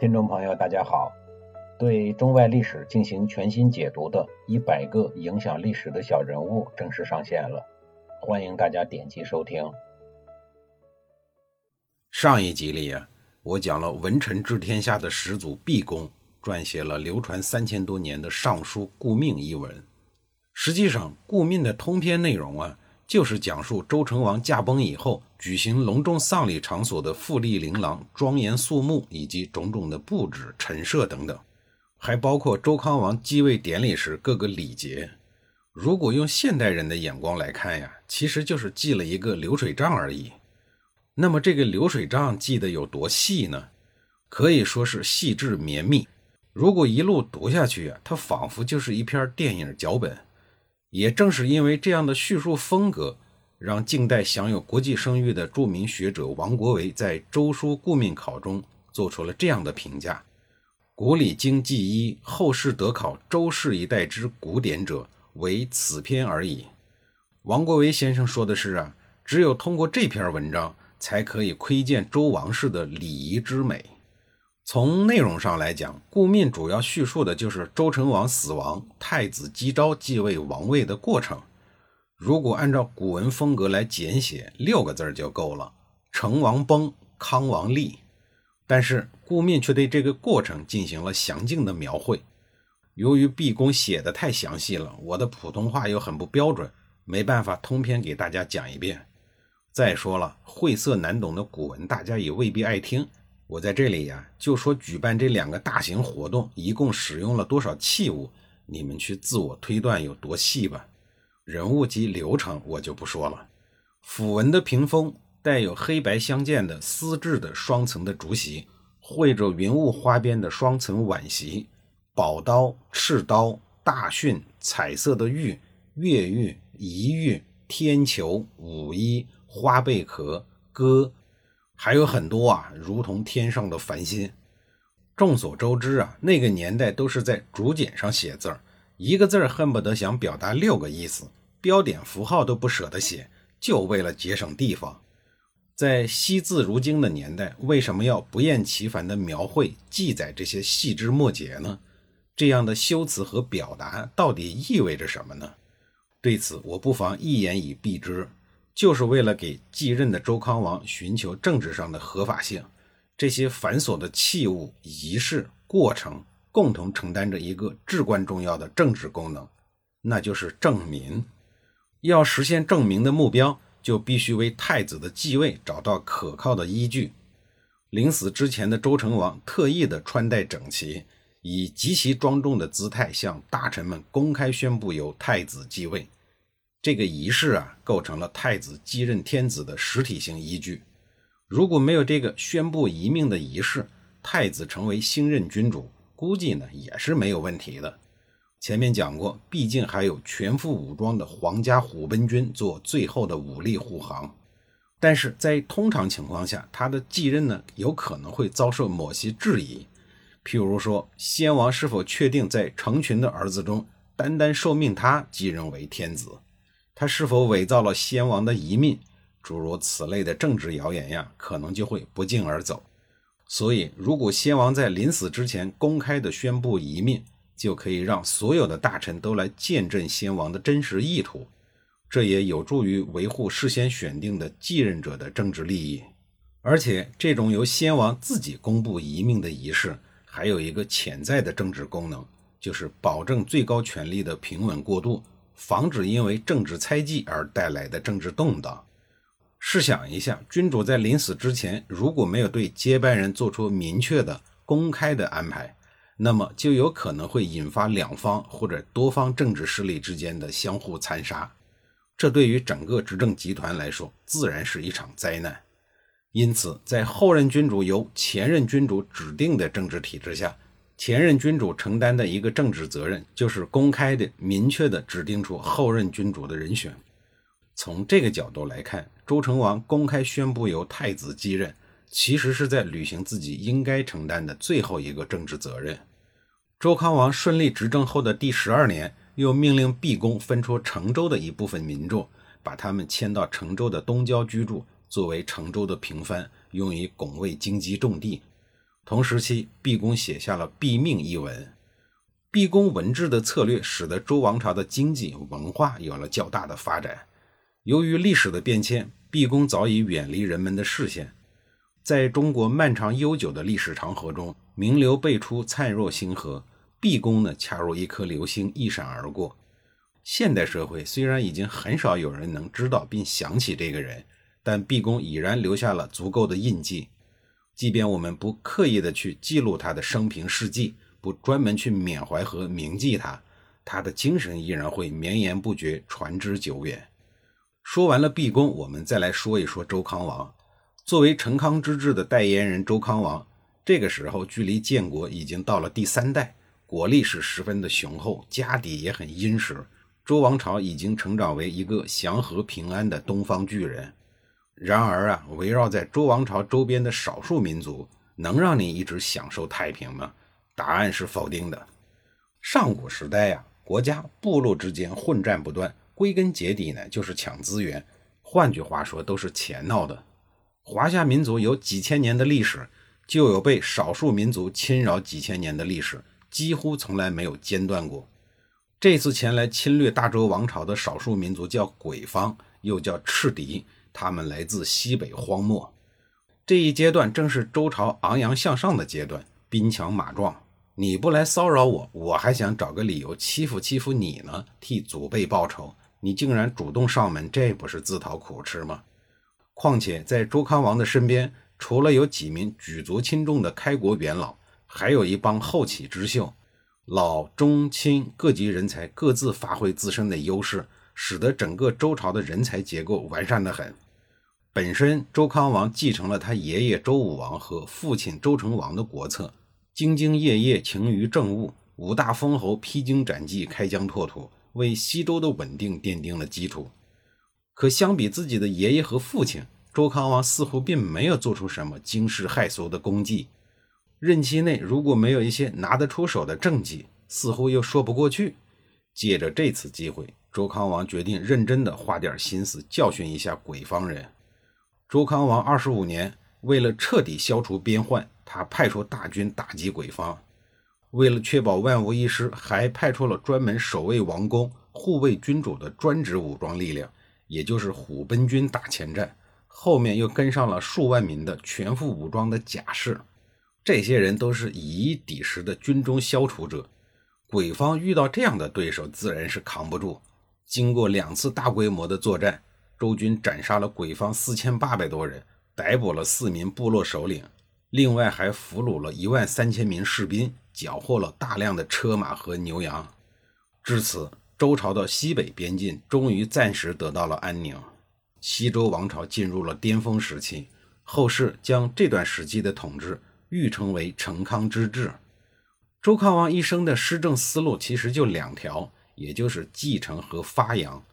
听众朋友，大家好！对中外历史进行全新解读的《一百个影响历史的小人物》正式上线了，欢迎大家点击收听。上一集里啊，我讲了文臣治天下的始祖毕公撰写了流传三千多年的《尚书·顾命》一文。实际上，《顾命》的通篇内容啊。就是讲述周成王驾崩以后举行隆重丧礼场所的富丽琳琅、庄严肃穆，以及种种的布置、陈设等等，还包括周康王继位典礼时各个礼节。如果用现代人的眼光来看呀，其实就是记了一个流水账而已。那么这个流水账记得有多细呢？可以说是细致绵密。如果一路读下去呀，它仿佛就是一篇电影脚本。也正是因为这样的叙述风格，让近代享有国际声誉的著名学者王国维在《周书顾命考》中做出了这样的评价：“古礼经记一，后世得考周氏一代之古典者，为此篇而已。”王国维先生说的是啊，只有通过这篇文章，才可以窥见周王室的礼仪之美。从内容上来讲，顾命主要叙述的就是周成王死亡、太子姬昭继位王位的过程。如果按照古文风格来简写，六个字就够了：成王崩，康王立。但是顾命却对这个过程进行了详尽的描绘。由于毕公写的太详细了，我的普通话又很不标准，没办法通篇给大家讲一遍。再说了，晦涩难懂的古文，大家也未必爱听。我在这里呀，就说举办这两个大型活动一共使用了多少器物，你们去自我推断有多细吧。人物及流程我就不说了。phủ 文的屏风带有黑白相间的丝质的双层的竹席，绘着云雾花边的双层碗席，宝刀、赤刀、大训、彩色的玉、月玉、仪玉、天球、舞衣、花贝壳、歌。还有很多啊，如同天上的繁星。众所周知啊，那个年代都是在竹简上写字儿，一个字儿恨不得想表达六个意思，标点符号都不舍得写，就为了节省地方。在惜字如金的年代，为什么要不厌其烦地描绘、记载这些细枝末节呢？这样的修辞和表达到底意味着什么呢？对此，我不妨一言以蔽之。就是为了给继任的周康王寻求政治上的合法性，这些繁琐的器物、仪式、过程，共同承担着一个至关重要的政治功能，那就是证明。要实现证明的目标，就必须为太子的继位找到可靠的依据。临死之前的周成王特意的穿戴整齐，以极其庄重的姿态向大臣们公开宣布由太子继位。这个仪式啊，构成了太子继任天子的实体性依据。如果没有这个宣布遗命的仪式，太子成为新任君主，估计呢也是没有问题的。前面讲过，毕竟还有全副武装的皇家虎贲军做最后的武力护航。但是在通常情况下，他的继任呢，有可能会遭受某些质疑，譬如说，先王是否确定在成群的儿子中，单单受命他继任为天子？他是否伪造了先王的遗命？诸如此类的政治谣言呀，可能就会不胫而走。所以，如果先王在临死之前公开的宣布遗命，就可以让所有的大臣都来见证先王的真实意图，这也有助于维护事先选定的继任者的政治利益。而且，这种由先王自己公布遗命的仪式，还有一个潜在的政治功能，就是保证最高权力的平稳过渡。防止因为政治猜忌而带来的政治动荡。试想一下，君主在临死之前如果没有对接班人做出明确的、公开的安排，那么就有可能会引发两方或者多方政治势力之间的相互残杀。这对于整个执政集团来说，自然是一场灾难。因此，在后任君主由前任君主指定的政治体制下，前任君主承担的一个政治责任，就是公开的、明确的指定出后任君主的人选。从这个角度来看，周成王公开宣布由太子继任，其实是在履行自己应该承担的最后一个政治责任。周康王顺利执政后的第十二年，又命令毕公分出成州的一部分民众，把他们迁到成州的东郊居住，作为成州的平藩，用于拱卫京畿重地。同时期，毕公写下了《毕命》一文。毕公文治的策略，使得周王朝的经济文化有了较大的发展。由于历史的变迁，毕公早已远离人们的视线。在中国漫长悠久的历史长河中，名流辈出，灿若星河。毕公呢，恰如一颗流星，一闪而过。现代社会虽然已经很少有人能知道并想起这个人，但毕公已然留下了足够的印记。即便我们不刻意的去记录他的生平事迹，不专门去缅怀和铭记他，他的精神依然会绵延不绝，传之久远。说完了毕公，我们再来说一说周康王。作为成康之治的代言人，周康王这个时候距离建国已经到了第三代，国力是十分的雄厚，家底也很殷实。周王朝已经成长为一个祥和平安的东方巨人。然而啊，围绕在周王朝周边的少数民族，能让你一直享受太平吗？答案是否定的。上古时代呀，国家部落之间混战不断，归根结底呢，就是抢资源。换句话说，都是钱闹的。华夏民族有几千年的历史，就有被少数民族侵扰几千年的历史，几乎从来没有间断过。这次前来侵略大周王朝的少数民族叫鬼方，又叫赤狄，他们来自西北荒漠。这一阶段正是周朝昂扬向上的阶段，兵强马壮。你不来骚扰我，我还想找个理由欺负欺负你呢，替祖辈报仇。你竟然主动上门，这不是自讨苦吃吗？况且，在周康王的身边，除了有几名举足轻重的开国元老，还有一帮后起之秀，老中青各级人才各自发挥自身的优势，使得整个周朝的人才结构完善得很。本身周康王继承了他爷爷周武王和父亲周成王的国策，兢兢业业，勤于政务，五大封侯披荆斩棘，开疆拓土，为西周的稳定奠定了基础。可相比自己的爷爷和父亲，周康王似乎并没有做出什么惊世骇俗的功绩。任期内如果没有一些拿得出手的政绩，似乎又说不过去。借着这次机会，周康王决定认真的花点心思教训一下鬼方人。周康王二十五年，为了彻底消除边患，他派出大军打击鬼方。为了确保万无一失，还派出了专门守卫王宫、护卫君主的专职武装力量。也就是虎贲军打前站，后面又跟上了数万名的全副武装的甲士，这些人都是以一敌十的军中消除者。鬼方遇到这样的对手，自然是扛不住。经过两次大规模的作战，周军斩杀了鬼方四千八百多人，逮捕了四名部落首领，另外还俘虏了一万三千名士兵，缴获了大量的车马和牛羊。至此。周朝的西北边境终于暂时得到了安宁，西周王朝进入了巅峰时期。后世将这段时期的统治誉称为成康之治。周康王一生的施政思路其实就两条，也就是继承和发扬。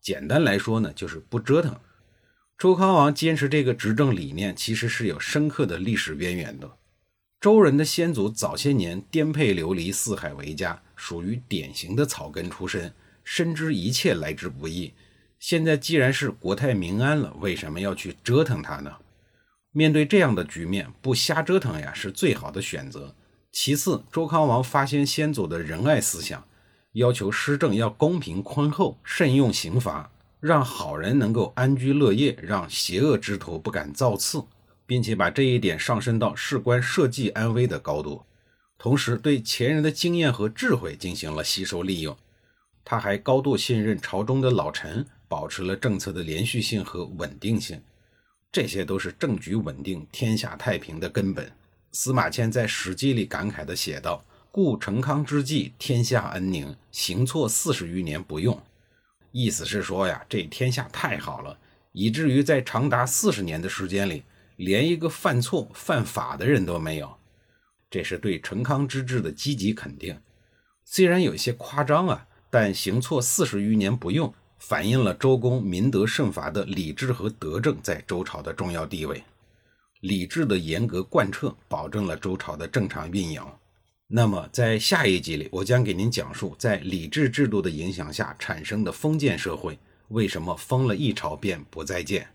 简单来说呢，就是不折腾。周康王坚持这个执政理念，其实是有深刻的历史渊源的。周人的先祖早些年颠沛流离，四海为家。属于典型的草根出身，深知一切来之不易。现在既然是国泰民安了，为什么要去折腾他呢？面对这样的局面，不瞎折腾呀，是最好的选择。其次，周康王发现先祖的仁爱思想，要求施政要公平宽厚，慎用刑罚，让好人能够安居乐业，让邪恶之徒不敢造次，并且把这一点上升到事关社稷安危的高度。同时，对前人的经验和智慧进行了吸收利用。他还高度信任朝中的老臣，保持了政策的连续性和稳定性。这些都是政局稳定、天下太平的根本。司马迁在《史记》里感慨地写道：“故成康之际，天下安宁，行错四十余年不用。”意思是说呀，这天下太好了，以至于在长达四十年的时间里，连一个犯错、犯法的人都没有。这是对成康之治的积极肯定，虽然有些夸张啊，但行错四十余年不用，反映了周公明德慎法的礼制和德政在周朝的重要地位。礼制的严格贯彻，保证了周朝的正常运营。那么，在下一集里，我将给您讲述在礼制制度的影响下产生的封建社会为什么封了一朝便不再见。